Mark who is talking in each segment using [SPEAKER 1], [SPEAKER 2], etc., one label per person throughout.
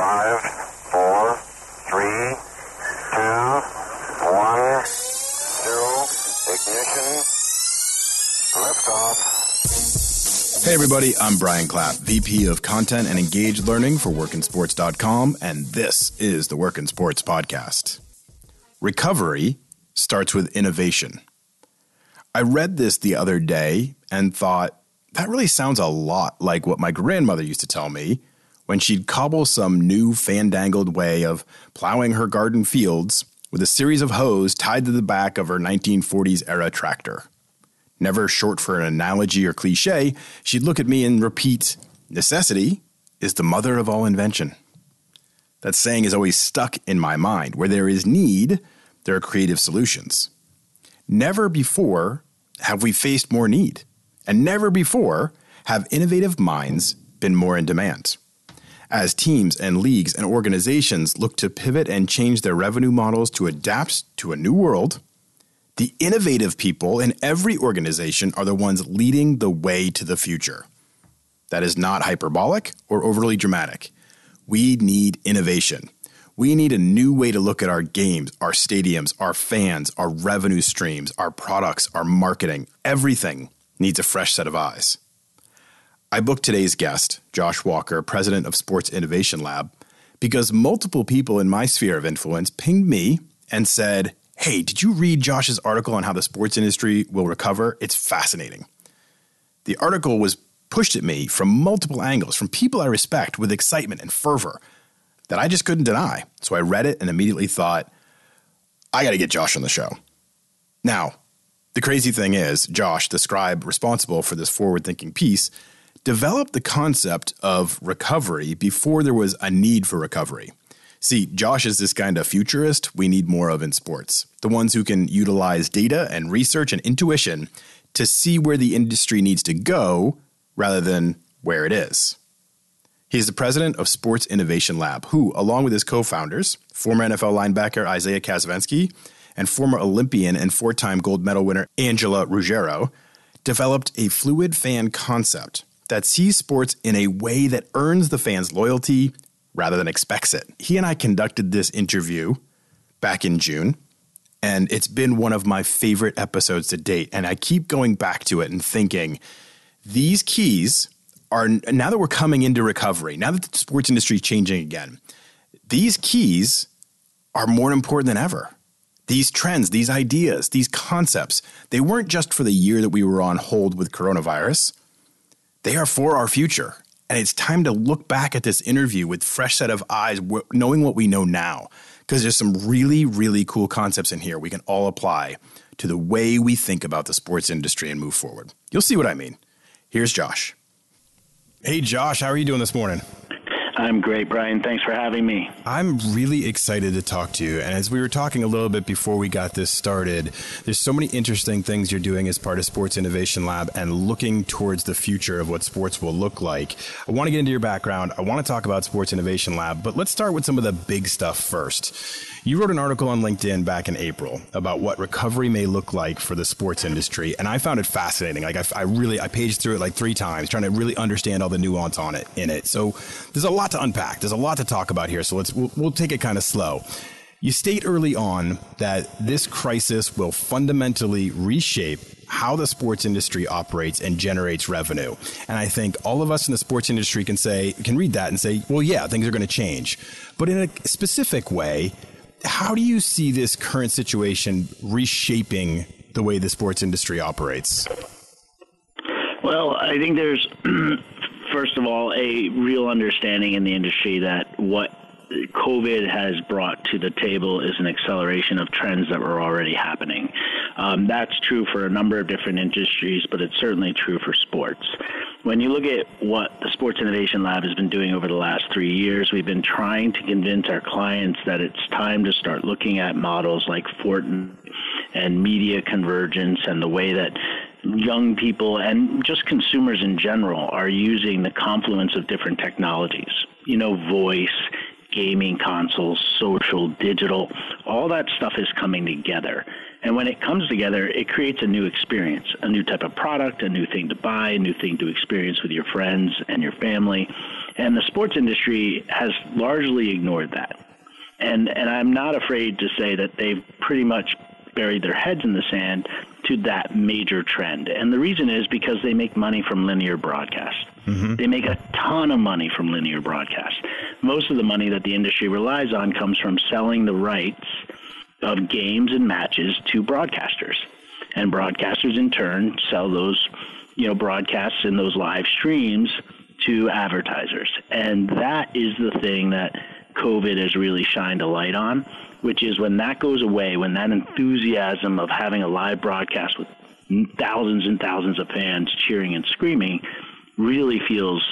[SPEAKER 1] Five, four, three, two, one, zero, ignition, liftoff.
[SPEAKER 2] Hey everybody, I'm Brian Clapp, VP of Content and Engaged Learning for WorkinSports.com, and this is the Work in Sports Podcast. Recovery starts with innovation. I read this the other day and thought, that really sounds a lot like what my grandmother used to tell me when she'd cobble some new fandangled way of plowing her garden fields with a series of hoes tied to the back of her 1940s era tractor. Never short for an analogy or cliche, she'd look at me and repeat, Necessity is the mother of all invention. That saying is always stuck in my mind. Where there is need, there are creative solutions. Never before have we faced more need, and never before have innovative minds been more in demand. As teams and leagues and organizations look to pivot and change their revenue models to adapt to a new world, the innovative people in every organization are the ones leading the way to the future. That is not hyperbolic or overly dramatic. We need innovation. We need a new way to look at our games, our stadiums, our fans, our revenue streams, our products, our marketing. Everything needs a fresh set of eyes. I booked today's guest, Josh Walker, president of Sports Innovation Lab, because multiple people in my sphere of influence pinged me and said, Hey, did you read Josh's article on how the sports industry will recover? It's fascinating. The article was pushed at me from multiple angles, from people I respect with excitement and fervor that I just couldn't deny. So I read it and immediately thought, I got to get Josh on the show. Now, the crazy thing is, Josh, the scribe responsible for this forward thinking piece, developed the concept of recovery before there was a need for recovery. See, Josh is this kind of futurist we need more of in sports. The ones who can utilize data and research and intuition to see where the industry needs to go rather than where it is. He is the president of Sports Innovation Lab, who, along with his co founders, former NFL linebacker Isaiah Kacyvenski and former Olympian and four time gold medal winner Angela Ruggiero, developed a fluid fan concept that sees sports in a way that earns the fans' loyalty rather than expects it. He and I conducted this interview back in June, and it's been one of my favorite episodes to date. And I keep going back to it and thinking these keys are now that we're coming into recovery, now that the sports industry is changing again, these keys are more important than ever. These trends, these ideas, these concepts, they weren't just for the year that we were on hold with coronavirus. They are for our future. And it's time to look back at this interview with fresh set of eyes, knowing what we know now. Because there's some really, really cool concepts in here we can all apply to the way we think about the sports industry and move forward. You'll see what I mean. Here's Josh. Hey, Josh, how are you doing this morning?
[SPEAKER 3] I'm great, Brian. Thanks for having me.
[SPEAKER 2] I'm really excited to talk to you. And as we were talking a little bit before we got this started, there's so many interesting things you're doing as part of Sports Innovation Lab and looking towards the future of what sports will look like. I want to get into your background. I want to talk about Sports Innovation Lab, but let's start with some of the big stuff first. You wrote an article on LinkedIn back in April about what recovery may look like for the sports industry, and I found it fascinating. Like I, I really, I paged through it like three times, trying to really understand all the nuance on it in it. So there's a lot to unpack. There's a lot to talk about here. So let's we'll, we'll take it kind of slow. You state early on that this crisis will fundamentally reshape how the sports industry operates and generates revenue. And I think all of us in the sports industry can say, can read that and say, well, yeah, things are going to change. But in a specific way, how do you see this current situation reshaping the way the sports industry operates?
[SPEAKER 3] Well, I think there's, first of all, a real understanding in the industry that what COVID has brought to the table is an acceleration of trends that were already happening. Um, that's true for a number of different industries, but it's certainly true for sports. When you look at what the Sports Innovation Lab has been doing over the last three years, we've been trying to convince our clients that it's time to start looking at models like Fortin and media convergence and the way that young people and just consumers in general are using the confluence of different technologies. You know, voice, gaming consoles, social, digital, all that stuff is coming together. And when it comes together, it creates a new experience, a new type of product, a new thing to buy, a new thing to experience with your friends and your family. And the sports industry has largely ignored that. And, and I'm not afraid to say that they've pretty much buried their heads in the sand to that major trend. And the reason is because they make money from linear broadcast. Mm-hmm. They make a ton of money from linear broadcast. Most of the money that the industry relies on comes from selling the rights of games and matches to broadcasters. And broadcasters in turn sell those, you know, broadcasts and those live streams to advertisers. And that is the thing that COVID has really shined a light on, which is when that goes away, when that enthusiasm of having a live broadcast with thousands and thousands of fans cheering and screaming really feels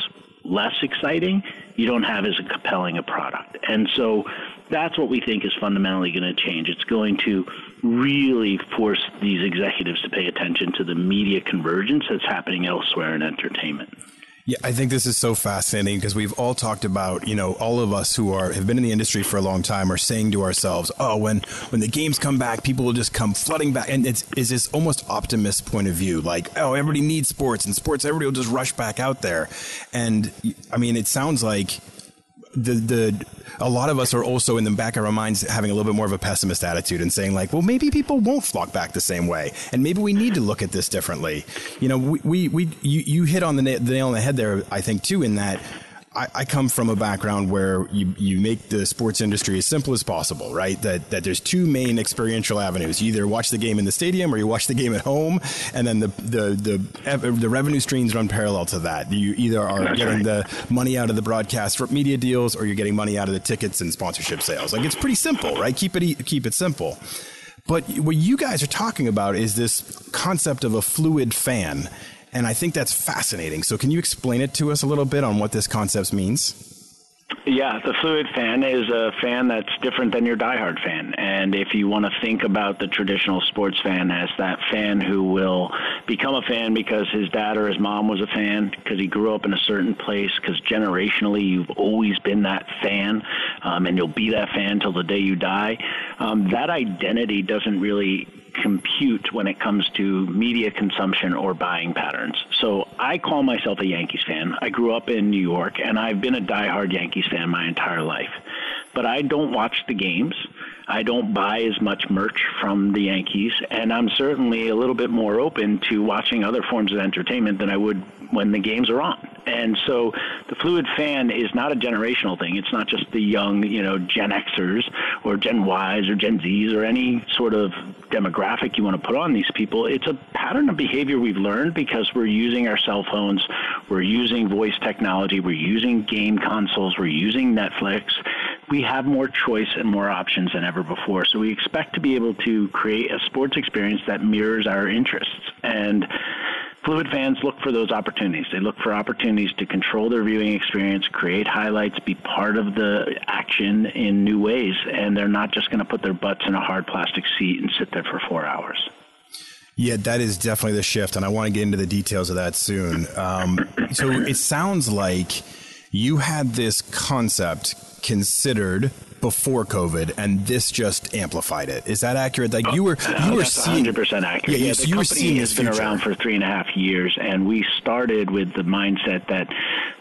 [SPEAKER 3] less exciting, you don't have as compelling a product. And so that's what we think is fundamentally going to change. It's going to really force these executives to pay attention to the media convergence that's happening elsewhere in entertainment.
[SPEAKER 2] Yeah, I think this is so fascinating because we've all talked about, you know, all of us who are have been in the industry for a long time are saying to ourselves, "Oh, when when the games come back, people will just come flooding back." And it's is this almost optimist point of view, like, "Oh, everybody needs sports, and sports, everybody will just rush back out there." And I mean, it sounds like the the a lot of us are also in the back of our minds having a little bit more of a pessimist attitude and saying like, well, maybe people won't flock back the same way, and maybe we need to look at this differently. You know, we we, we you, you hit on the, na- the nail on the head there. I think too in that I, I, come from a background where you, you make the sports industry as simple as possible, right? That that there's two main experiential avenues. You either watch the game in the stadium or you watch the game at home, and then the the the, the revenue streams run parallel to that. You either are That's getting right. the money out of the broadcast media deals, or you're getting money out of the tickets and sponsorship sales. Like it's pretty simple, right? Keep it keep it simple. But what you guys are talking about is this concept of a fluid fan and I think that's fascinating. So, can you explain it to us a little bit on what this concept means?
[SPEAKER 3] Yeah, the fluid fan is a fan that's different than your diehard fan. And if you want to think about the traditional sports fan as that fan who will become a fan because his dad or his mom was a fan, because he grew up in a certain place, because generationally you've always been that fan, um, and you'll be that fan till the day you die, um, that identity doesn't really compute when it comes to media consumption or buying patterns. So I call myself a Yankees fan. I grew up in New York and I've been a diehard Yankees fan my entire life. But I don't watch the games. I don't buy as much merch from the Yankees, and I'm certainly a little bit more open to watching other forms of entertainment than I would when the games are on. And so the fluid fan is not a generational thing. It's not just the young, you know, Gen Xers or Gen Ys or Gen Zs or any sort of demographic you want to put on these people. It's a pattern of behavior we've learned because we're using our cell phones, we're using voice technology, we're using game consoles, we're using Netflix. We have more choice and more options than ever before. So we expect to be able to create a sports experience that mirrors our interests. And Fluid fans look for those opportunities. They look for opportunities to control their viewing experience, create highlights, be part of the action in new ways, and they're not just going to put their butts in a hard plastic seat and sit there for four hours.
[SPEAKER 2] Yeah, that is definitely the shift, and I want to get into the details of that soon. Um, so it sounds like you had this concept considered before COVID, and this just amplified it. Is that accurate? Like you were, you were seeing,
[SPEAKER 3] 100 percent accurate. Yeah, yeah, the you company has been future. around for three and a half years, and we started with the mindset that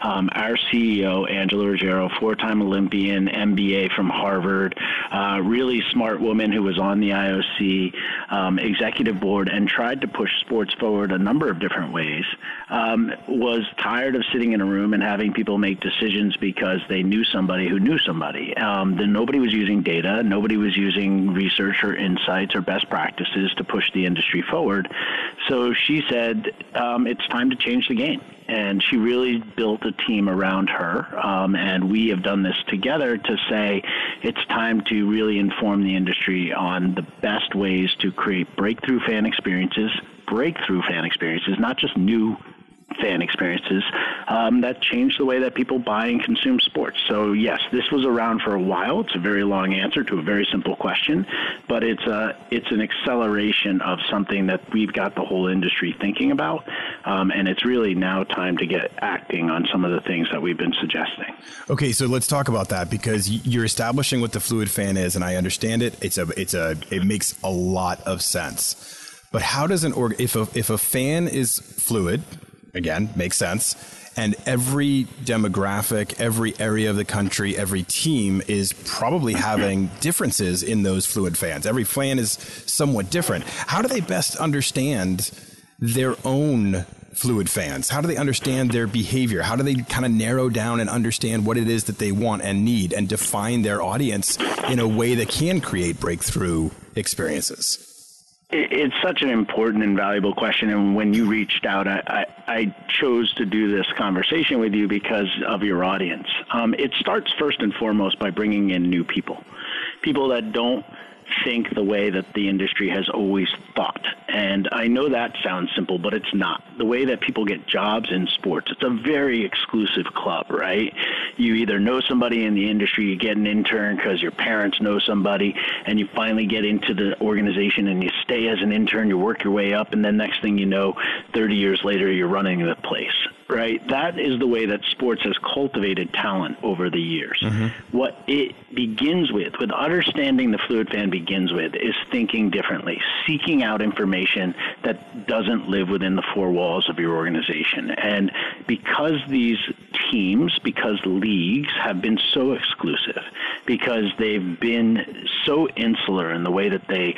[SPEAKER 3] um, our CEO Angela Ruggiero, four-time Olympian, MBA from Harvard, uh, really smart woman who was on the IOC um, executive board and tried to push sports forward a number of different ways. Um, was tired of sitting in a room and having people make decisions because they knew somebody who knew somebody. Um, the nobody was using data, nobody was using research or insights or best practices to push the industry forward. So she said, um, it's time to change the game. And she really built a team around her. Um, and we have done this together to say it's time to really inform the industry on the best ways to create breakthrough fan experiences, breakthrough fan experiences, not just new fan experiences um, that changed the way that people buy and consume sports. So yes, this was around for a while. It's a very long answer to a very simple question, but it's a it's an acceleration of something that we've got the whole industry thinking about, um, and it's really now time to get acting on some of the things that we've been suggesting.
[SPEAKER 2] Okay, so let's talk about that because you're establishing what the fluid fan is, and I understand it. It's a it's a it makes a lot of sense. But how does an org if a if a fan is fluid, again, makes sense. and every demographic, every area of the country, every team is probably having differences in those fluid fans. Every fan is somewhat different. How do they best understand their own fluid fans? How do they understand their behavior? How do they kind of narrow down and understand what it is that they want and need and define their audience in a way that can create breakthrough experiences?
[SPEAKER 3] It's such an important and valuable question. And when you reached out, I, I, I chose to do this conversation with you because of your audience. Um, it starts first and foremost by bringing in new people, people that don't think the way that the industry has always thought. And I know that sounds simple, but it's not. The way that people get jobs in sports, it's a very exclusive club, right? You either know somebody in the industry, you get an intern because your parents know somebody, and you finally get into the organization and you stay as an intern, you work your way up, and then next thing you know, 30 years later, you're running the place right? That is the way that sports has cultivated talent over the years. Mm-hmm. What it begins with, with understanding the fluid fan begins with, is thinking differently, seeking out information that doesn't live within the four walls of your organization. And because these teams, because leagues have been so exclusive, because they've been so insular in the way that they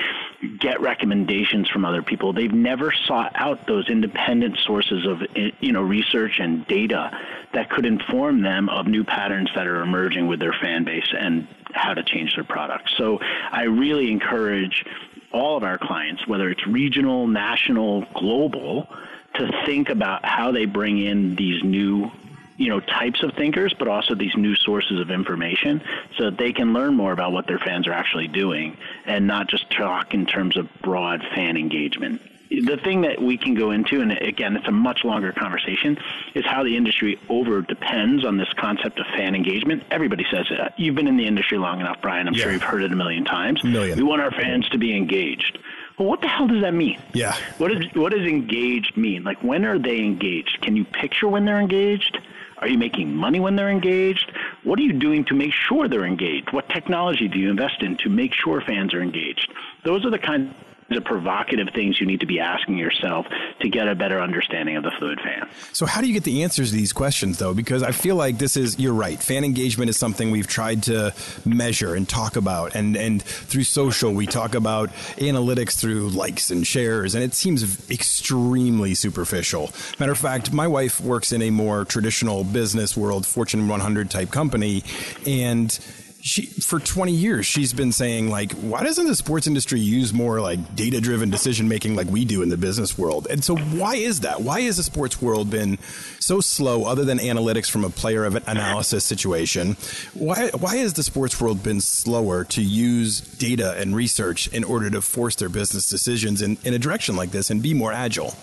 [SPEAKER 3] get recommendations from other people. They've never sought out those independent sources of you know research and data that could inform them of new patterns that are emerging with their fan base and how to change their products. So I really encourage all of our clients, whether it's regional, national, global, to think about how they bring in these new you know types of thinkers, but also these new sources of information, so that they can learn more about what their fans are actually doing, and not just talk in terms of broad fan engagement. The thing that we can go into, and again, it's a much longer conversation, is how the industry over depends on this concept of fan engagement. Everybody says it. You've been in the industry long enough, Brian. I'm yeah. sure you've heard it a million times.
[SPEAKER 2] Million.
[SPEAKER 3] We want our fans to be engaged. Well, what the hell does that mean?
[SPEAKER 2] Yeah.
[SPEAKER 3] What, is, what does engaged mean? Like, when are they engaged? Can you picture when they're engaged? Are you making money when they're engaged? What are you doing to make sure they're engaged? What technology do you invest in to make sure fans are engaged? Those are the kind of provocative things you need to be asking yourself to get a better understanding of the fluid fan.
[SPEAKER 2] So, how do you get the answers to these questions, though? Because I feel like this is, you're right, fan engagement is something we've tried to measure and talk about. And, and through social, we talk about analytics through likes and shares, and it seems extremely superficial. Matter of fact, my wife works in a more traditional business world, Fortune 100 type company, and she for 20 years she's been saying like why doesn't the sports industry use more like data driven decision making like we do in the business world? And so why is that? Why has the sports world been so slow other than analytics from a player of an analysis situation? Why why has the sports world been slower to use data and research in order to force their business decisions in, in a direction like this and be more agile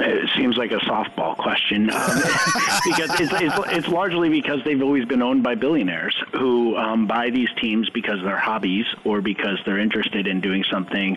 [SPEAKER 3] it seems like a softball question um, because it's, it's, it's, largely because they've always been owned by billionaires who um, buy these teams because they're hobbies or because they're interested in doing something,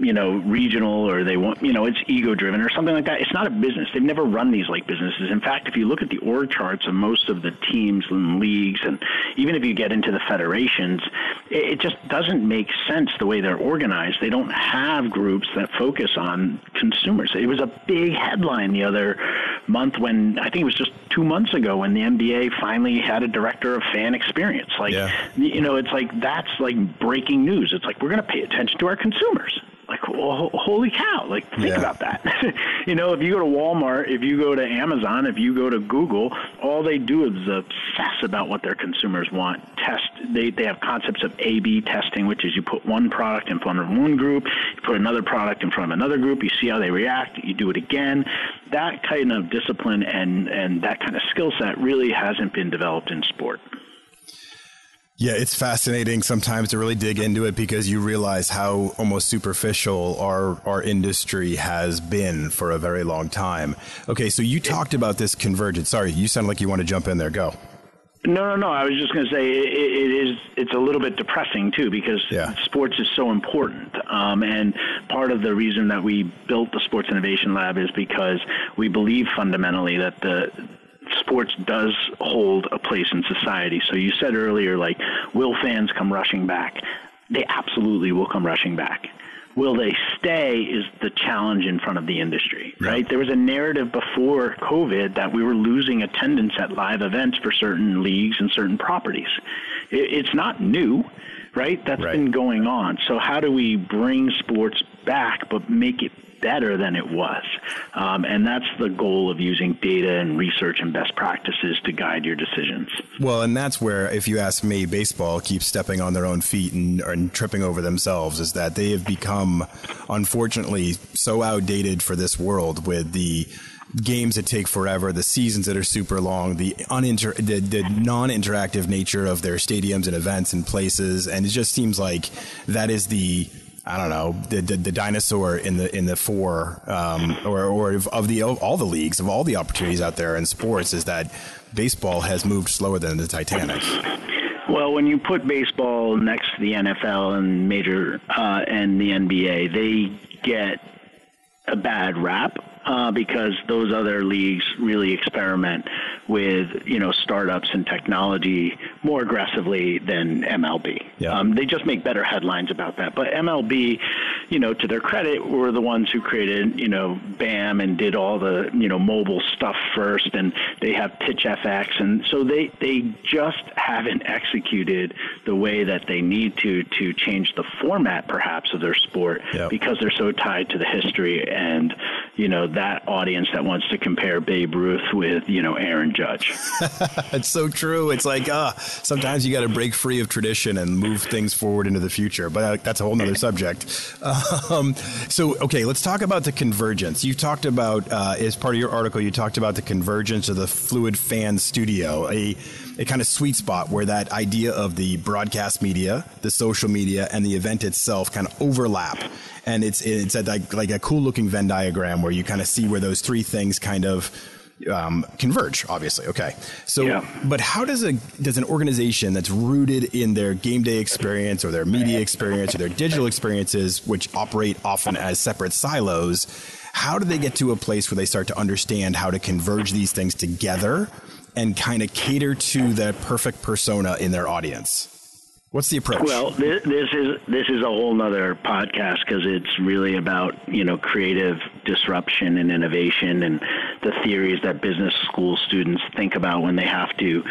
[SPEAKER 3] you know, regional or they want, you know, it's ego driven or something like that. It's not a business. They've never run these like businesses. In fact, if you look at the org charts of most of the teams and leagues, and even if you get into the federations, it, it just doesn't make sense the way they're organized. They don't have groups that focus on consumers. It was a big headline the other month when I think it was just two months ago when the NBA finally had a director of fan experience. Like, yeah. you know, it's like that's like breaking news. It's like we're going to pay attention to our consumers like well, holy cow like think yeah. about that. You know if you go to walmart if you go to amazon if you go to google all they do is obsess about what their consumers want. Test they, they have concepts of a b testing which is you put one product in front of one group you put another product in front of another group you see how they react you do it again. That kind of discipline and and that kind of skill set really hasn't been developed in sport
[SPEAKER 2] yeah, it's fascinating sometimes to really dig into it because you realize how almost superficial our our industry has been for a very long time. Okay, so you talked about this convergence. Sorry, you sound like you want to jump in there. Go.
[SPEAKER 3] No, no, no. I was just going to say it, it is. It's a little bit depressing too because yeah. sports is so important, um, and part of the reason that we built the Sports Innovation Lab is because we believe fundamentally that the sports does hold a place in society. So you said earlier, like, will fans come rushing back? They absolutely will come rushing back. will they stay is the challenge in front of the industry, right? There was a narrative before COVID that we were losing attendance at live events for certain leagues and certain properties. it's not new, right? That's right. been going on. So how do we bring sports back but make it better than it was. Um, and that's the goal of using data and research and best practices to guide your decisions.
[SPEAKER 2] Well, and that's where, if you ask me, baseball keeps stepping on their own feet and, and tripping over themselves, is that they have become, unfortunately, so outdated for this world with the games that take forever, the seasons that are super long, the uninter- the, the non-interactive nature of their stadiums and events and places, and it just seems like that is the I don't know the, the, the dinosaur in the in the four um, or or of the of all the leagues of all the opportunities out there in sports is that baseball has moved slower than the Titanic.
[SPEAKER 3] Well, when you put baseball next to the NFL and major uh, and the NBA, they get a bad rap uh, because those other leagues really experiment with you know startups and technology more aggressively than MLB. Yeah. Um, they just make better headlines about that. But MLB, you know, to their credit, were the ones who created you know BAM and did all the you know mobile stuff first, and they have PITCHf/x, and so they they just haven't executed the way that they need to to change the format perhaps of their sport yep. because they're so tied to the history and you know that audience that wants to compare Babe Ruth with you know Aaron Judge.
[SPEAKER 2] it's so true. It's like uh, sometimes you got to break free of tradition and move things forward into the future, but uh, that's a whole nother subject. Um, so okay, let's talk about the convergence. You talked about uh, as part of your article, you talked about the convergence of the Fluid Fan Studio, a a kind of sweet spot where that idea of the broadcast media, the social media, and the event itself kind of overlap. And it's it's at like like a cool looking Venn diagram where you kind of see where those three things kind of um, converge. Obviously, okay. So, yeah. but how does a does an organization that's rooted in their game day experience or their media experience or their digital experiences, which operate often as separate silos, how do they get to a place where they start to understand how to converge these things together and kind of cater to that perfect persona in their audience? What's the approach?
[SPEAKER 3] Well, this, this is this is a whole nother podcast because it's really about you know creative disruption and innovation and the theories that business school students think about when they have to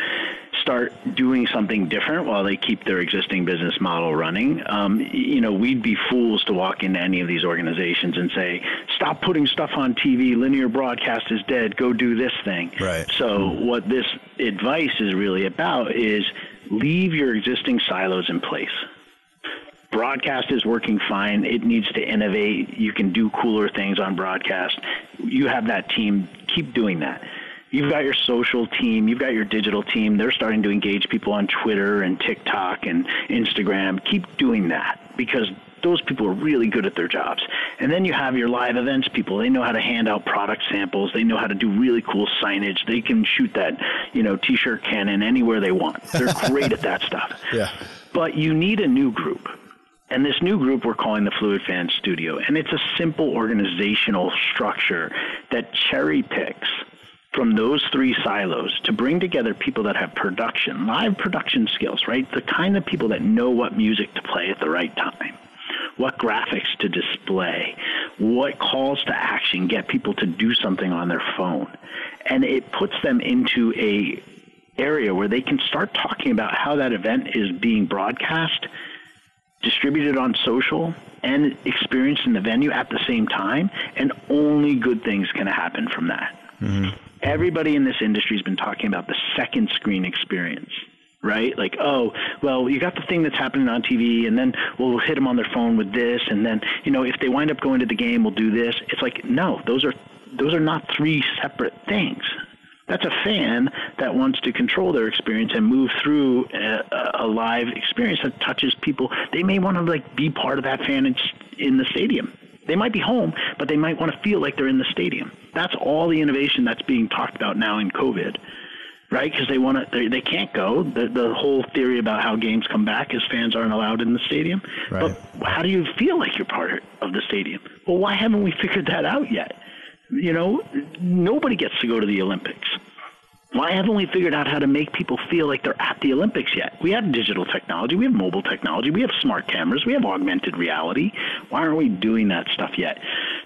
[SPEAKER 3] start doing something different while they keep their existing business model running. Um, you know, we'd be fools to walk into any of these organizations and say, "Stop putting stuff on TV. Linear broadcast is dead. Go do this thing."
[SPEAKER 2] Right.
[SPEAKER 3] So, what this advice is really about is leave your existing silos in place. Broadcast is working fine. It needs to innovate. You can do cooler things on broadcast. You have that team. Keep doing that. You've got your social team, you've got your digital team. They're starting to engage people on Twitter and TikTok and Instagram. Keep doing that because those people are really good at their jobs. And then you have your live events people. They know how to hand out product samples. They know how to do really cool signage. They can shoot that, you know, t-shirt cannon anywhere they want. They're great at that stuff.
[SPEAKER 2] Yeah.
[SPEAKER 3] But you need a new group. And this new group we're calling the Fluid Fan Studio. And it's a simple organizational structure that cherry picks from those three silos to bring together people that have production, live production skills, right? The kind of people that know what music to play at the right time what graphics to display, what calls to action get people to do something on their phone. And it puts them into a area where they can start talking about how that event is being broadcast, distributed on social, and experienced in the venue at the same time. And only good things can happen from that. Mm-hmm. Everybody in this industry has been talking about the second screen experience right? Like, oh, well, you got the thing that's happening on TV, and then we'll hit them on their phone with this, and then you know, if they wind up going to the game, we'll do this. It's like, no, those are those are not three separate things. That's a fan that wants to control their experience and move through a, a live experience that touches people. They may want to like be part of that fan in, in the stadium. They might be home, but they might want to feel like they're in the stadium. That's all the innovation that's being talked about now in COVID right? Because they want to, they, they can't go. The, the whole theory about how games come back is fans aren't allowed in the stadium. Right. But how do you feel like you're part of the stadium? Well, why haven't we figured that out yet? You know, nobody gets to go to the Olympics. Why haven't we figured out how to make people feel like they're at the Olympics yet? We have digital technology, we have mobile technology, we have smart cameras, we have augmented reality. Why aren't we doing that stuff yet?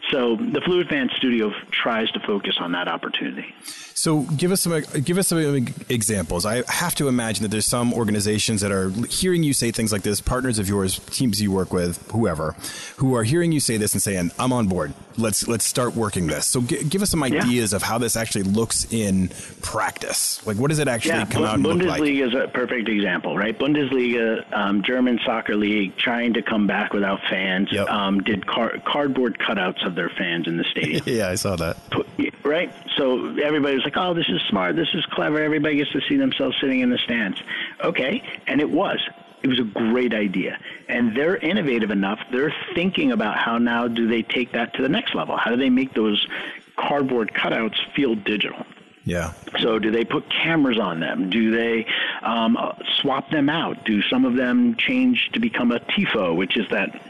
[SPEAKER 3] So the Fluid Fan Studio tries to focus on that opportunity.
[SPEAKER 2] So give us some give us some examples. I have to imagine that there's some organizations that are hearing you say things like this, partners of yours, teams you work with, whoever, who are hearing you say this and saying, "I'm on board. Let's let's start working this." So g- give us some ideas yeah. of how this actually looks in practice. Like, what does it actually
[SPEAKER 3] yeah,
[SPEAKER 2] come
[SPEAKER 3] B-
[SPEAKER 2] out
[SPEAKER 3] Bundesliga
[SPEAKER 2] look like?
[SPEAKER 3] Bundesliga is a perfect example, right? Bundesliga, um, German soccer league, trying to come back without fans,
[SPEAKER 2] yep.
[SPEAKER 3] um, did car- cardboard cutouts of their fans in the stadium.
[SPEAKER 2] yeah, I saw that.
[SPEAKER 3] Right. So everybody was like, "Oh, this is smart. This is clever. Everybody gets to see themselves sitting in the stands." Okay, and it was. It was a great idea. And they're innovative enough. They're thinking about how now do they take that to the next level? How do they make those cardboard cutouts feel digital?
[SPEAKER 2] Yeah.
[SPEAKER 3] So, do they put cameras on them? Do they um, swap them out? Do some of them change to become a tifo, which is that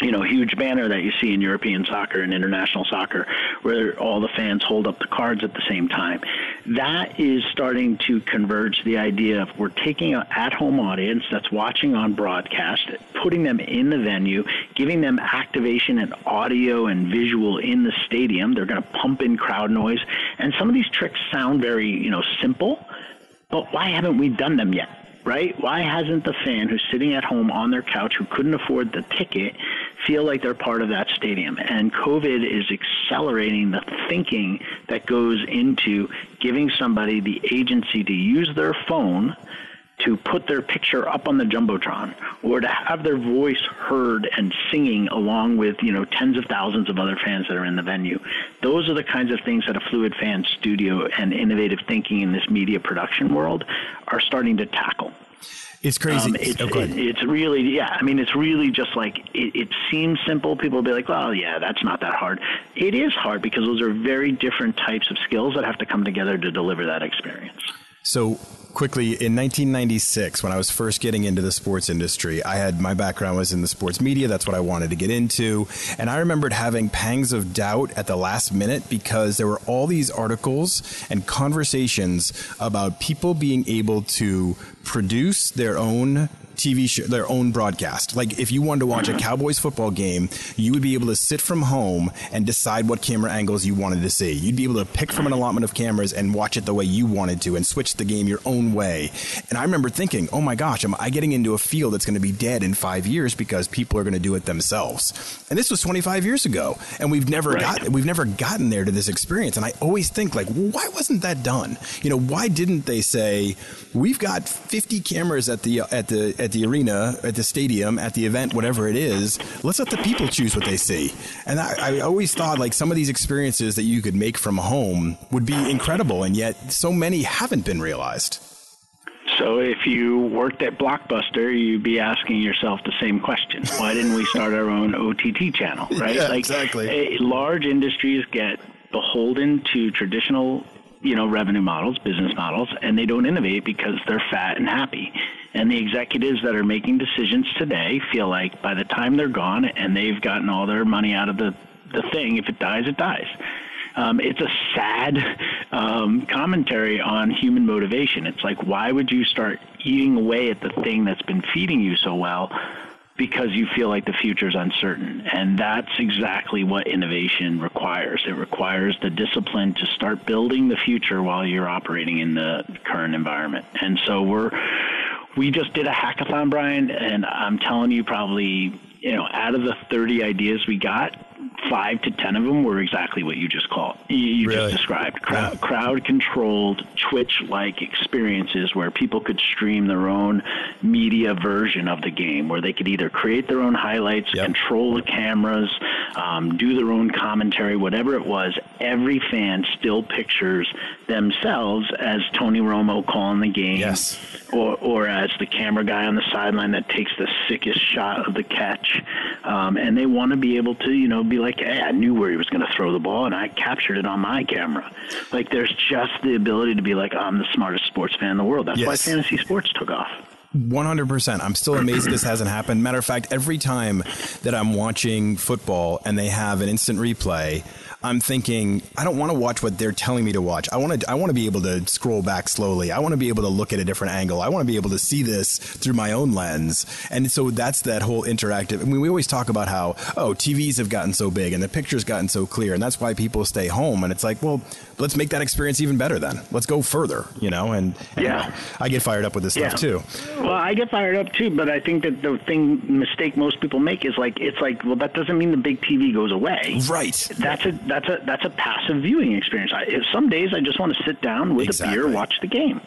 [SPEAKER 3] you know, huge banner that you see in European soccer and international soccer, where all the fans hold up the cards at the same time. That is starting to converge the idea of we're taking an at-home audience that's watching on broadcast, putting them in the venue, giving them activation and audio and visual in the stadium. They're going to pump in crowd noise, and some of these tricks sound very, you know, simple. But why haven't we done them yet? right? Why hasn't the fan who's sitting at home on their couch who couldn't afford the ticket feel like they're part of that stadium? And COVID is accelerating the thinking that goes into giving somebody the agency to use their phone to put their picture up on the jumbotron or to have their voice heard and singing along with you know tens of thousands of other fans that are in the venue those are the kinds of things that a fluid fan studio and innovative thinking in this media production world are starting to tackle
[SPEAKER 2] it's crazy. Um,
[SPEAKER 3] it's, oh, it, it's really, yeah. I mean, it's really just like it, it seems simple. People will be like, "Well, yeah, that's not that hard." It is hard because those are very different types of skills that have to come together to deliver that experience.
[SPEAKER 2] So, quickly in 1996 when i was first getting into the sports industry i had my background was in the sports media. That's what i wanted to get into. And i remembered having pangs of doubt at the last minute because there were all these articles and conversations about people being able to produce their own TV show, their own broadcast. Like if you wanted to watch a Cowboys football game, you would be able to sit from home and decide what camera angles you wanted to see. You'd be able to pick from an allotment of cameras and watch it the way you wanted to and switch the game your own way. And I remember thinking, oh my gosh, am I getting into a field that's going to be dead in five years because people are going to do it themselves? And this was 25 years ago, and we've never right. got we've never gotten there to this experience. And I always think like, why wasn't that done? You know, why didn't they say we've got 50 cameras at the at the at the arena, at the stadium, at the event, whatever it is. Let's let the people choose what they see. And I, I always thought like some of these experiences that you could make from home would be incredible, and yet so many haven't been realized.
[SPEAKER 3] So if you worked at Blockbuster, you'd be asking yourself the same question: Why didn't we start our own OTT channel? Right?
[SPEAKER 2] Yeah, like, exactly.
[SPEAKER 3] A, large industries get beholden to traditional you know revenue models business models and they don't innovate because they're fat and happy and the executives that are making decisions today feel like by the time they're gone and they've gotten all their money out of the, the thing, if it dies, it dies. Um, it's a sad um, commentary on human motivation. It's like, why would you start eating away at the thing that's been feeding you so well because you feel like the future is uncertain? And that's exactly what innovation requires. It requires the discipline to start building the future while you're operating in the current environment. And so we're we just did a hackathon, Brian, and I'm telling you, probably you know, out of the 30 ideas we got, five to ten of them were exactly what you just called you really? just described crowd, yeah. crowd controlled twitch like experiences where people could stream their own media version of the game where they could either create their own highlights yep. control the cameras um, do their own commentary whatever it was every fan still pictures themselves as tony romo calling the game
[SPEAKER 2] yes.
[SPEAKER 3] or, or as the camera guy on the sideline that takes the sickest shot of the catch um, and they want to be able to you know be like, hey, I knew where he was going to throw the ball, and I captured it on my camera. Like, there's just the ability to be like, I'm the smartest sports fan in the world. That's yes. why fantasy sports took off.
[SPEAKER 2] 100%. I'm still amazed this hasn't happened. Matter of fact, every time that I'm watching football and they have an instant replay, I'm thinking I don't want to watch what they're telling me to watch. I want to I want to be able to scroll back slowly. I want to be able to look at a different angle. I want to be able to see this through my own lens. And so that's that whole interactive. I mean, we always talk about how oh TVs have gotten so big and the pictures gotten so clear, and that's why people stay home. And it's like, well, let's make that experience even better. Then let's go further. You know, and, and
[SPEAKER 3] Yeah.
[SPEAKER 2] I get fired up with this stuff too.
[SPEAKER 3] Well, I get fired up too, but I think that the thing mistake most people make is like it's like, well, that doesn't mean the big TV goes away.
[SPEAKER 2] Right.
[SPEAKER 3] That's a that's a that's a passive viewing experience. I, if some days I just want to sit down with a beer, watch the game.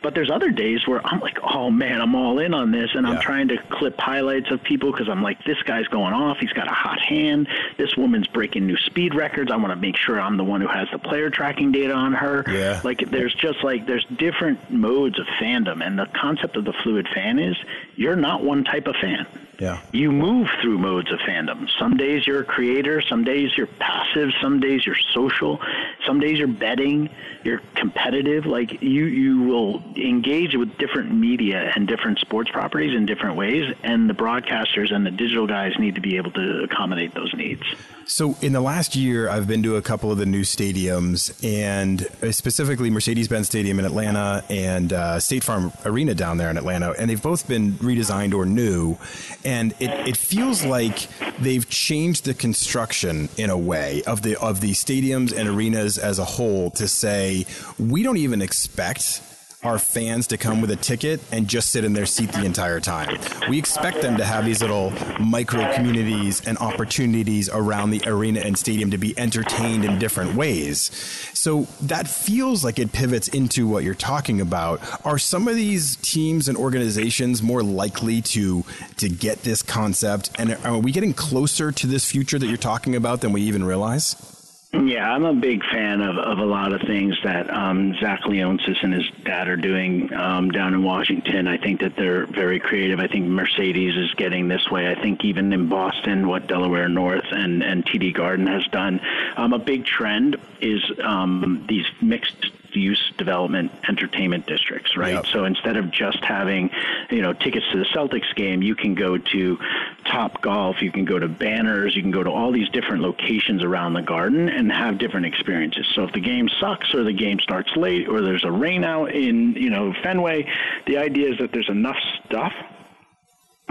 [SPEAKER 3] But there's other days where I'm like, oh man, I'm all in on this, and
[SPEAKER 2] Yeah.
[SPEAKER 3] I'm trying to clip highlights of people because I'm like, this guy's going off. He's got a hot hand. This woman's breaking new speed records. I want to make sure I'm the one who has the player tracking data on her.
[SPEAKER 2] Yeah.
[SPEAKER 3] Like there's just like there's different modes of fandom, and the concept of the fluid fan is you're not one type of fan.
[SPEAKER 2] Yeah.
[SPEAKER 3] You move through modes of fandom. Some days you're a creator, some days you're passive, some days you're social, some days you're betting, you're competitive. Like you, you will engage with different media and different sports properties in different ways, and the broadcasters and the digital guys need to be able to accommodate those needs.
[SPEAKER 2] So in the last year, I've been to a couple of the new stadiums, and uh, specifically Mercedes-Benz Stadium in Atlanta and uh, State Farm Arena down there in Atlanta, and they've both been redesigned or new, and it, it feels like they've changed the construction in a way of the of the stadiums and arenas as a whole to say we don't even expect our fans to come with a ticket and just sit in their seat the entire time. We expect them to have these little micro communities and opportunities around the arena and stadium to be entertained in different ways. So that feels like it pivots into what you're talking about. Are some of these teams and organizations more likely to to get this concept and are we getting closer to this future that you're talking about than we even realize?
[SPEAKER 3] Yeah, I'm a big fan of, of a lot of things that um, Zach Leonsis and his dad are doing um, down in Washington. I think that they're very creative. I think Mercedes is getting this way. I think even in Boston, what Delaware North and, and TD Garden has done, um, a big trend is um, these mixed use development entertainment districts, right?
[SPEAKER 2] Yep.
[SPEAKER 3] So instead of just having, you know, tickets to the Celtics game, you can go to Topgolf, you can go to Banners, you can go to all these different locations around the garden and have different experiences. So if the game sucks or the game starts late or there's a rain out in, you know, Fenway, the idea is that there's enough stuff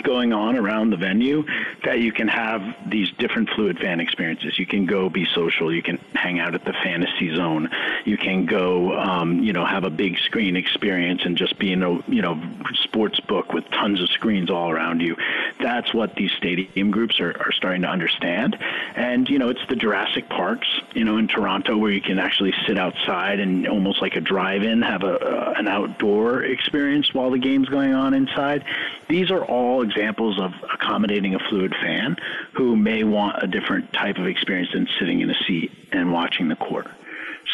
[SPEAKER 3] going on around the venue that you can have these different fluid fan experiences. You can go be social. You can hang out at the fantasy zone. You can go, um, you know, have a big screen experience and just be in a, you know, sports book with tons of screens all around you. That's what these stadium groups are, are starting to understand. And, you know, it's the Jurassic Parks, you know, in Toronto where you can actually sit outside and almost like a drive-in, have a, an outdoor experience while the game's going on inside. These are all examples of accommodating a fluid fan who may want a different type of experience than sitting in a seat and watching the court.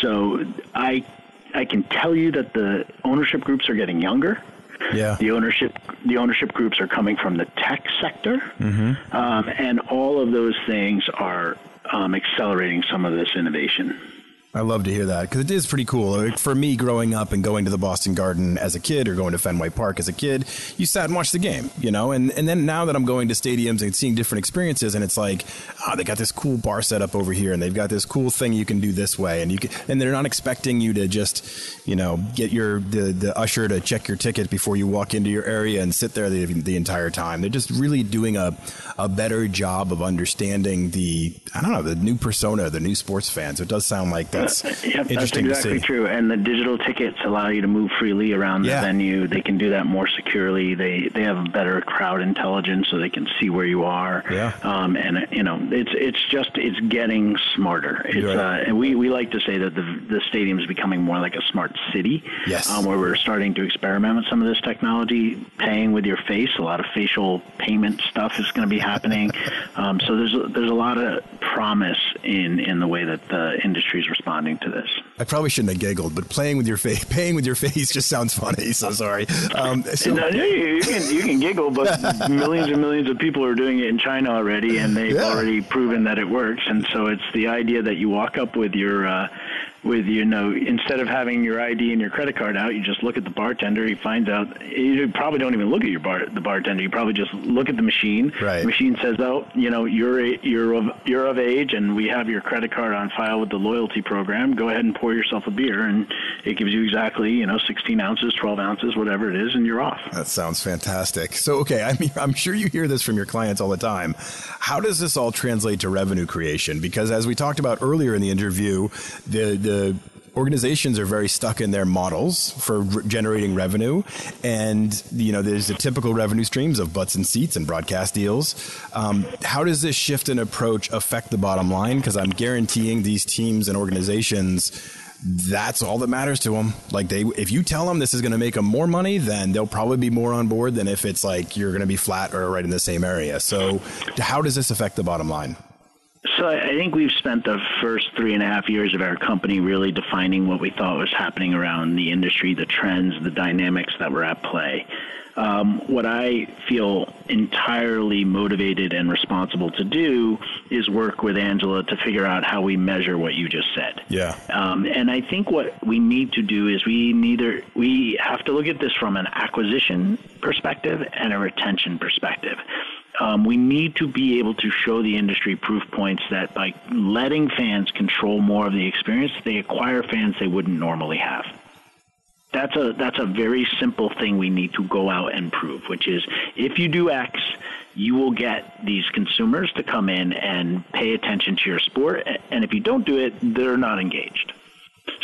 [SPEAKER 3] So I I can tell you that the ownership groups are getting younger.
[SPEAKER 2] Yeah.
[SPEAKER 3] The ownership the ownership groups are coming from the tech sector, um, and all of those things are um, accelerating some of this innovation.
[SPEAKER 2] I love to hear that because it is pretty cool. Like, For me, growing up and going to the Boston Garden as a kid or going to Fenway Park as a kid, you sat and watched the game, you know. And and then now that I'm going to stadiums and seeing different experiences, and it's like, oh, they got this cool bar set up over here, and they've got this cool thing you can do this way, and you can, and they're not expecting you to just, you know, get your the the usher to check your ticket before you walk into your area and sit there the, the entire time. They're just really doing a a better job of understanding the I don't know the new persona, the new sports fans. It does sound like that's
[SPEAKER 3] Yep, that's exactly true. And the digital tickets allow you to move freely around
[SPEAKER 2] Yeah.
[SPEAKER 3] the venue. They can do that more securely. They they have a better crowd intelligence, so they can see where you are.
[SPEAKER 2] Yeah.
[SPEAKER 3] Um, and you know, it's it's just it's getting smarter. It's
[SPEAKER 2] Right.
[SPEAKER 3] uh, and we we like to say that the the stadium is becoming more like a smart city.
[SPEAKER 2] Yes.
[SPEAKER 3] Um, where we're starting to experiment with some of this technology, paying with your face. A lot of facial payment stuff is going to be happening. um, so there's a, there's a lot of promise in in the way that the industry is responding to this.
[SPEAKER 2] I probably shouldn't have giggled, but playing with your face, paying with your face, just sounds funny. So sorry. Um, so,
[SPEAKER 3] No, you, you can you can giggle, but millions and millions of people are doing it in China already, and they've
[SPEAKER 2] Yeah.
[SPEAKER 3] already proven that it works. And so it's the idea that you walk up with your uh, with you know instead of having your ID and your credit card out, you just look at the bartender. He finds out you probably don't even look at your bar the bartender. You probably just look at the machine.
[SPEAKER 2] Right.
[SPEAKER 3] The machine says, "Oh, you know you're you're of you're of age, and we have your credit card on file with the loyalty program. Go ahead and pour yourself a beer, and it gives you exactly you know 16 ounces, 12 ounces, whatever it is, and you're off."
[SPEAKER 2] That sounds fantastic. So, okay, I mean, I'm sure you hear this from your clients all the time. How does this all translate to revenue creation? Because as we talked about earlier in the interview, the the organizations are very stuck in their models for re- generating revenue and you know there's the typical revenue streams of butts and seats and broadcast deals um, how does this shift in approach affect the bottom line because i'm guaranteeing these teams and organizations that's all that matters to them. Like they, if you tell them this is going to make them more money, then they'll probably be more on board than if it's like you're going to be flat or right in the same area. So, how does this affect the bottom line?
[SPEAKER 3] So I think we've spent the first three and a half years of our company really defining what we thought was happening around the industry, the trends, the dynamics that were at play. Um, what I feel entirely motivated and responsible to do is work with Angela to figure out how we measure what you just said.
[SPEAKER 2] Yeah.
[SPEAKER 3] Um, and I think what we need to do is we neither we have to look at this from an acquisition perspective and a retention perspective. Um, we need to be able to show the industry proof points that by letting fans control more of the experience, they acquire fans they wouldn't normally have that's a that's a very simple thing we need to go out and prove, which is if you do X, you will get these consumers to come in and pay attention to your sport, and if you don't do it, they're not engaged.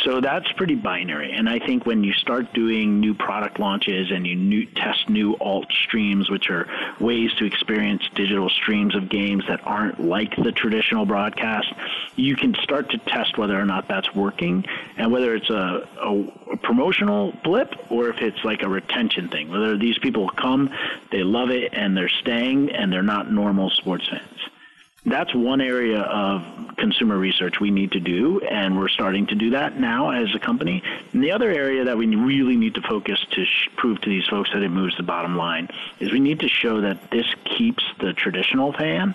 [SPEAKER 3] So that's pretty binary. And I think when you start doing new product launches and you new, test new alt streams, which are ways to experience digital streams of games that aren't like the traditional broadcast, you can start to test whether or not that's working and whether it's a, a, a promotional blip or if it's like a retention thing. Whether these people come, they love it, and they're staying, and they're not normal sports fans that's one area of consumer research we need to do, and we're starting to do that now as a company. And the other area that we really need to focus to sh- prove to these folks that it moves the bottom line is we need to show that this keeps the traditional fan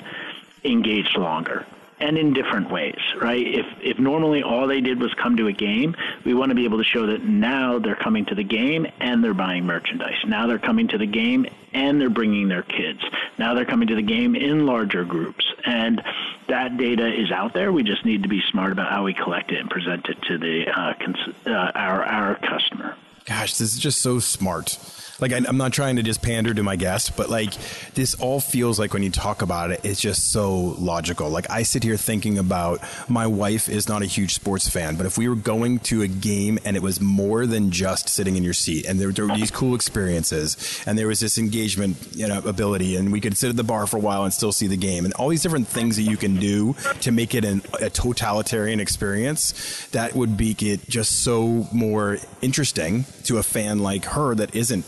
[SPEAKER 3] engaged longer and in different ways, right? If if normally all they did was come to a game, we want to be able to show that now they're coming to the game and they're buying merchandise. Now they're coming to the game and they're bringing their kids. Now they're coming to the game in larger groups, and that data is out there. We just need to be smart about how we collect it and present it to the uh, cons- uh, our our customer.
[SPEAKER 2] Gosh, this is just so smart like I, am not trying to just pander to my guest, but like this all feels like when you talk about it, it's just so logical. Like I sit here thinking about my wife is not a huge sports fan, but if we were going to a game and it was more than just sitting in your seat, and there, there were these cool experiences, and there was this engagement, you know, ability, and we could sit at the bar for a while and still see the game, and all these different things that you can do to make it an, a totalitarian experience, that would make it just so more interesting to a fan like her that isn't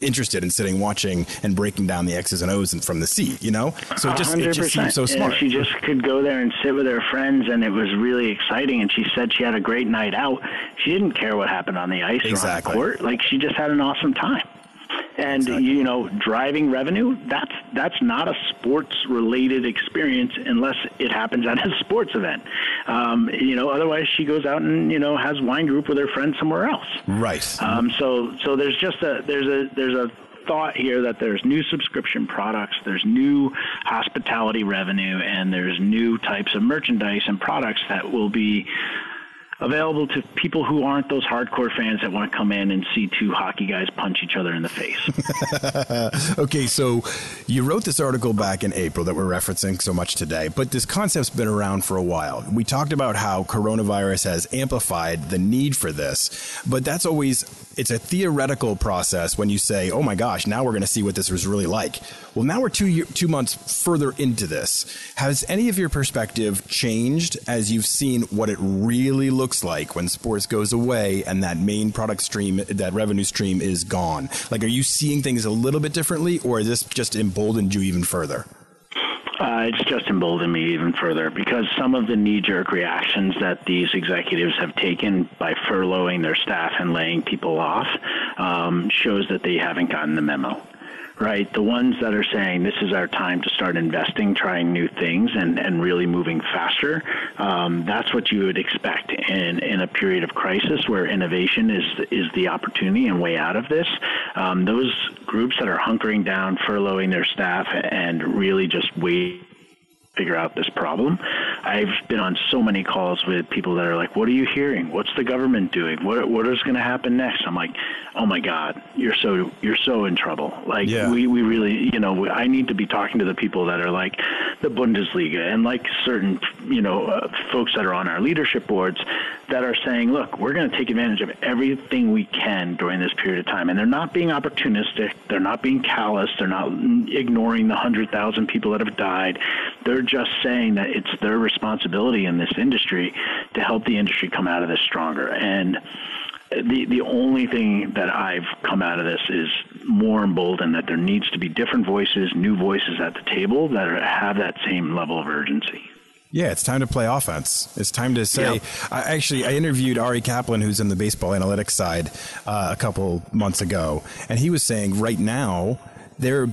[SPEAKER 2] interested in sitting watching and breaking down the X's and O's and from the seat, you know? So it just, it just seems so smart.
[SPEAKER 3] she just could go there and sit with her friends and it was really exciting and she said she had a great night out. She didn't care what happened on the ice
[SPEAKER 2] exactly.
[SPEAKER 3] or on the court. Like she just had an awesome time. And exactly. you know, driving revenue, that's that's not a sports related experience unless it happens at a sports event. Um, you know, otherwise she goes out and, you know, has wine group with her friends somewhere else.
[SPEAKER 2] Right.
[SPEAKER 3] Um, so so there's just a there's a there's a thought here that there's new subscription products, there's new hospitality revenue, and there's new types of merchandise and products that will be available to people who aren't those hardcore fans that want to come in and see two hockey guys punch each other in the
[SPEAKER 2] face. okay, so you wrote this article back in April that we're referencing so much today, but this concept's been around for a while. We talked about how coronavirus has amplified the need for this, but that's always it's a theoretical process when you say, "Oh my gosh, now we're going to see what this was really like." Well, now we're 2 year, 2 months further into this. Has any of your perspective changed as you've seen what it really looks looks like when sports goes away and that main product stream, that revenue stream is gone? Like, are you seeing things a little bit differently, or is this just emboldened you even further?
[SPEAKER 3] Uh, it's just emboldened me even further because some of the knee jerk reactions that these executives have taken by furloughing their staff and laying people off um, shows that they haven't gotten the memo right? The ones that are saying this is our time to start investing, trying new things, and, and really moving faster. Um, that's what you would expect in, in a period of crisis where innovation is is the opportunity and way out of this. Um, those groups that are hunkering down, furloughing their staff, and really just wait figure out this problem. I've been on so many calls with people that are like, "What are you hearing? What's the government doing? What what is going to happen next?" I'm like, "Oh my God, you're so you're so in trouble. Like yeah. we we really, you know, I need to be talking to the people that are like the Bundesliga and like certain, you know, uh, folks that are on our leadership boards that are saying, "Look, we're going to take advantage of everything we can during this period of time." And they're not being opportunistic. They're not being callous. They're not ignoring the hundred thousand people that have died. They're just saying that it's their responsibility in this industry to help the industry come out of this stronger. And the the only thing that I've come out of this is more emboldened that there needs to be different voices, new voices at the table that are, have that same level of urgency.
[SPEAKER 2] Yeah, it's time to play offense. It's time to say. I, actually, I interviewed Ari Kaplan, who's in the baseball analytics side, uh, a couple months ago, and he was saying right now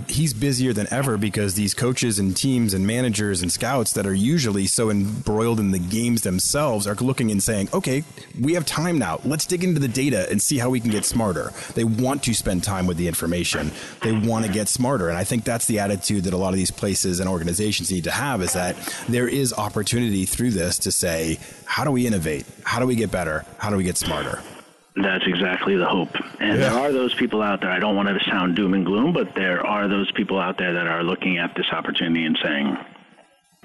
[SPEAKER 2] he's busier than ever because these coaches and teams and managers and scouts that are usually so embroiled in the games themselves are looking and saying, "Okay, we have time now. Let's dig into the data and see how we can get smarter." They want to spend time with the information. They want to get smarter, and I think that's the attitude that a lot of these places and organizations need to have is that there is opportunity through this to say, "How do we innovate? How do we get better? How do we get smarter?"
[SPEAKER 3] That's exactly the hope. And yeah. there are those people out there. I don't want to sound doom and gloom, but there are those people out there that are looking at this opportunity and saying,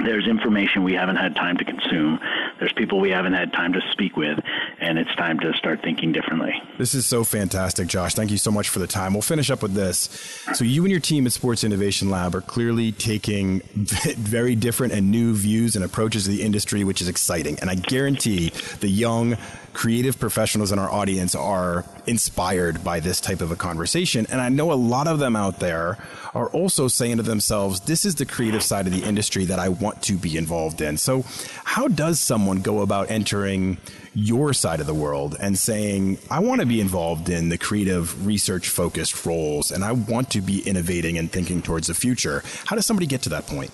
[SPEAKER 3] there's information we haven't had time to consume. There's people we haven't had time to speak with, and it's time to start thinking differently.
[SPEAKER 2] This is so fantastic, Josh. Thank you so much for the time. We'll finish up with this. So, you and your team at Sports Innovation Lab are clearly taking very different and new views and approaches to the industry, which is exciting. And I guarantee the young, creative professionals in our audience are inspired by this type of a conversation. And I know a lot of them out there are also saying to themselves, this is the creative side of the industry that I want to be involved in. So, how does someone go about entering your side of the world and saying, I want to be involved in the creative research focused roles and I want to be innovating and thinking towards the future? How does somebody get to that point?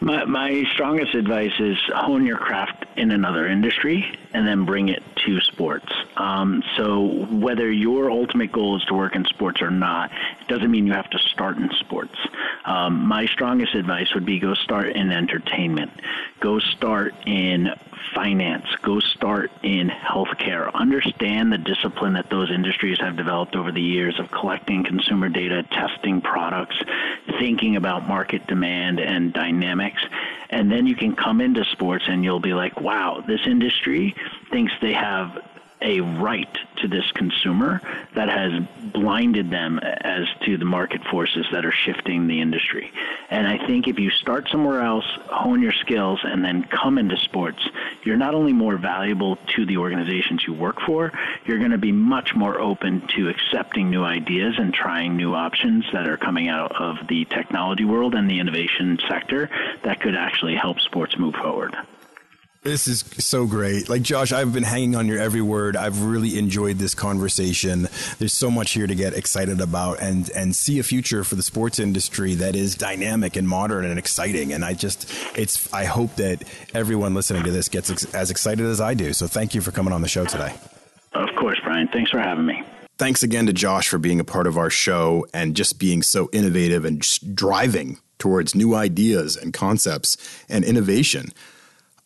[SPEAKER 3] My, my strongest advice is hone your craft in another industry and then bring it to sports. Um, so whether your ultimate goal is to work in sports or not, it doesn't mean you have to start in sports. Um, my strongest advice would be go start in entertainment, go start in finance, go start in healthcare. Understand the discipline that those industries have developed over the years of collecting consumer data, testing products, thinking about market demand and dynamics. And then you can come into sports and you'll be like, wow, this industry thinks they have a right to this consumer that has blinded them as to the market forces that are shifting the industry. And I think if you start somewhere else, hone your skills, and then come into sports, you're not only more valuable to the organizations you work for, you're going to be much more open to accepting new ideas and trying new options that are coming out of the technology world and the innovation sector that could actually help sports move forward.
[SPEAKER 2] This is so great. Like Josh, I've been hanging on your every word. I've really enjoyed this conversation. There's so much here to get excited about and and see a future for the sports industry that is dynamic and modern and exciting. And I just it's I hope that everyone listening to this gets ex- as excited as I do. So thank you for coming on the show today.
[SPEAKER 3] Of course, Brian. Thanks for having me.
[SPEAKER 2] Thanks again to Josh for being a part of our show and just being so innovative and just driving towards new ideas and concepts and innovation.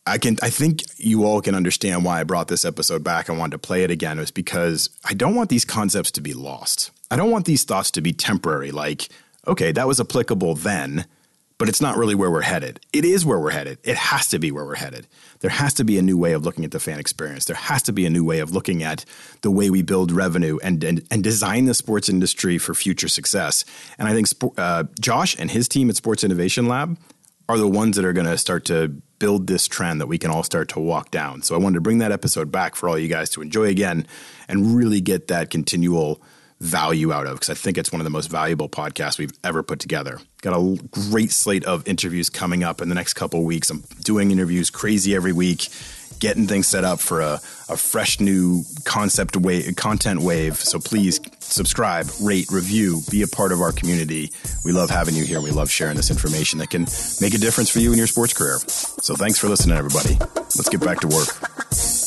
[SPEAKER 2] I can I think you all can understand why I brought this episode back and wanted to play it again was because I don't want these concepts to be lost. I don't want these thoughts to be temporary like okay, that was applicable then, but it's not really where we're headed. It is where we're headed. It has to be where we're headed. There has to be a new way of looking at the fan experience. There has to be a new way of looking at the way we build revenue and and, and design the sports industry for future success. And I think uh, Josh and his team at Sports Innovation Lab are the ones that are going to start to build this trend that we can all start to walk down. So I wanted to bring that episode back for all you guys to enjoy again and really get that continual value out of because I think it's one of the most valuable podcasts we've ever put together. Got a great slate of interviews coming up in the next couple weeks. I'm doing interviews crazy every week, getting things set up for a, a fresh new concept wave, content wave. So please subscribe, rate, review, be a part of our community. We love having you here. We love sharing this information that can make a difference for you in your sports career. So thanks for listening, everybody. Let's get back to work.